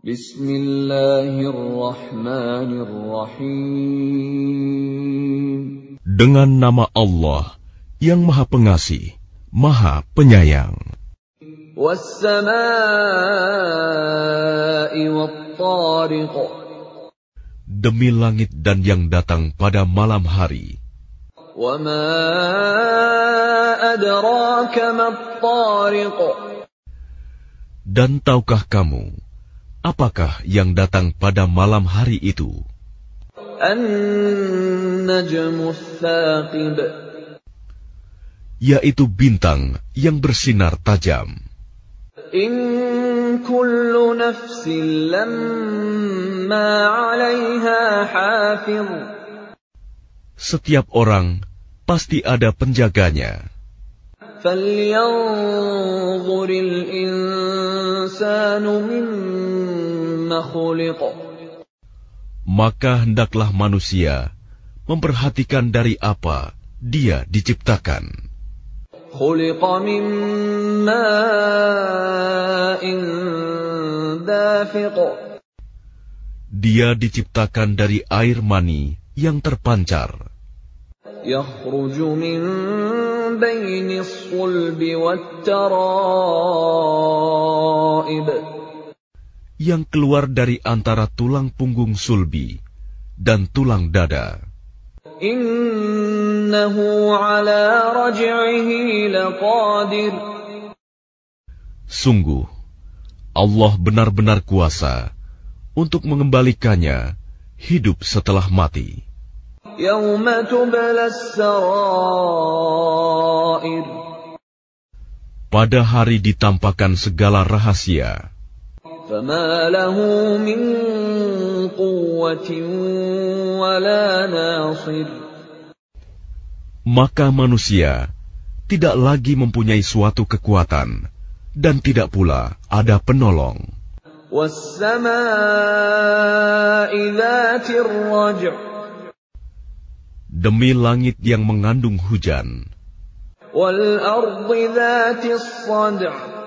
Bismillahirrahmanirrahim. Dengan nama Allah yang Maha Pengasih, Maha Penyayang. Demi langit dan yang datang pada malam hari. Dan tahukah kamu, apakah yang datang pada malam hari itu? Yaitu bintang yang bersinar tajam. In kullu nafsin lamma 'alaiha hafiz. Setiap orang pasti ada penjaganya. فلينظر الإنسان مما خلق Maka hendaklah manusia memperhatikan dari apa dia diciptakan. خلق من ماء دافق Dia diciptakan dari air mani yang terpancar. يخرج من بين الصلب والترائب yang keluar dari antara tulang punggung sulbi dan tulang dada. Sungguh, Allah benar-benar kuasa untuk mengembalikannya hidup setelah mati. Pada hari ditampakkan segala rahasia. فما له من قوة ولا ناصر maka manusia tidak lagi mempunyai suatu kekuatan dan tidak pula ada penolong. والسماء ذات الرجع Demi langit yang mengandung hujan والأرض ذات الصدع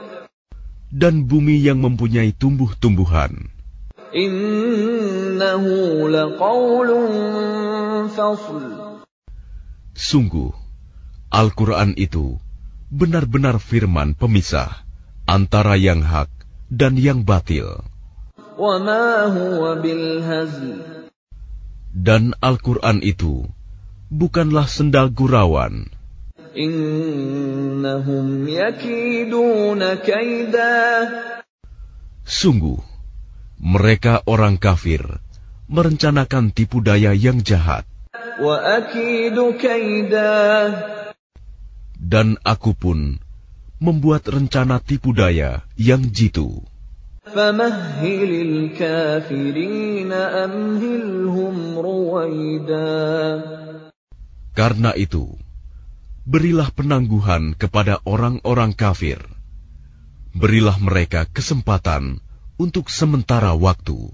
dan bumi yang mempunyai tumbuh-tumbuhan. Sungguh, Al-Quran itu benar-benar firman pemisah antara yang hak dan yang batil. Dan Al-Quran itu bukanlah sendal gurauan innahum yakiduna kaida. Sungguh, mereka orang kafir merencanakan tipu daya yang jahat. Dan aku pun membuat rencana tipu daya yang jitu. Karena itu, berilah penangguhan kepada orang-orang kafir. Berilah mereka kesempatan untuk sementara waktu.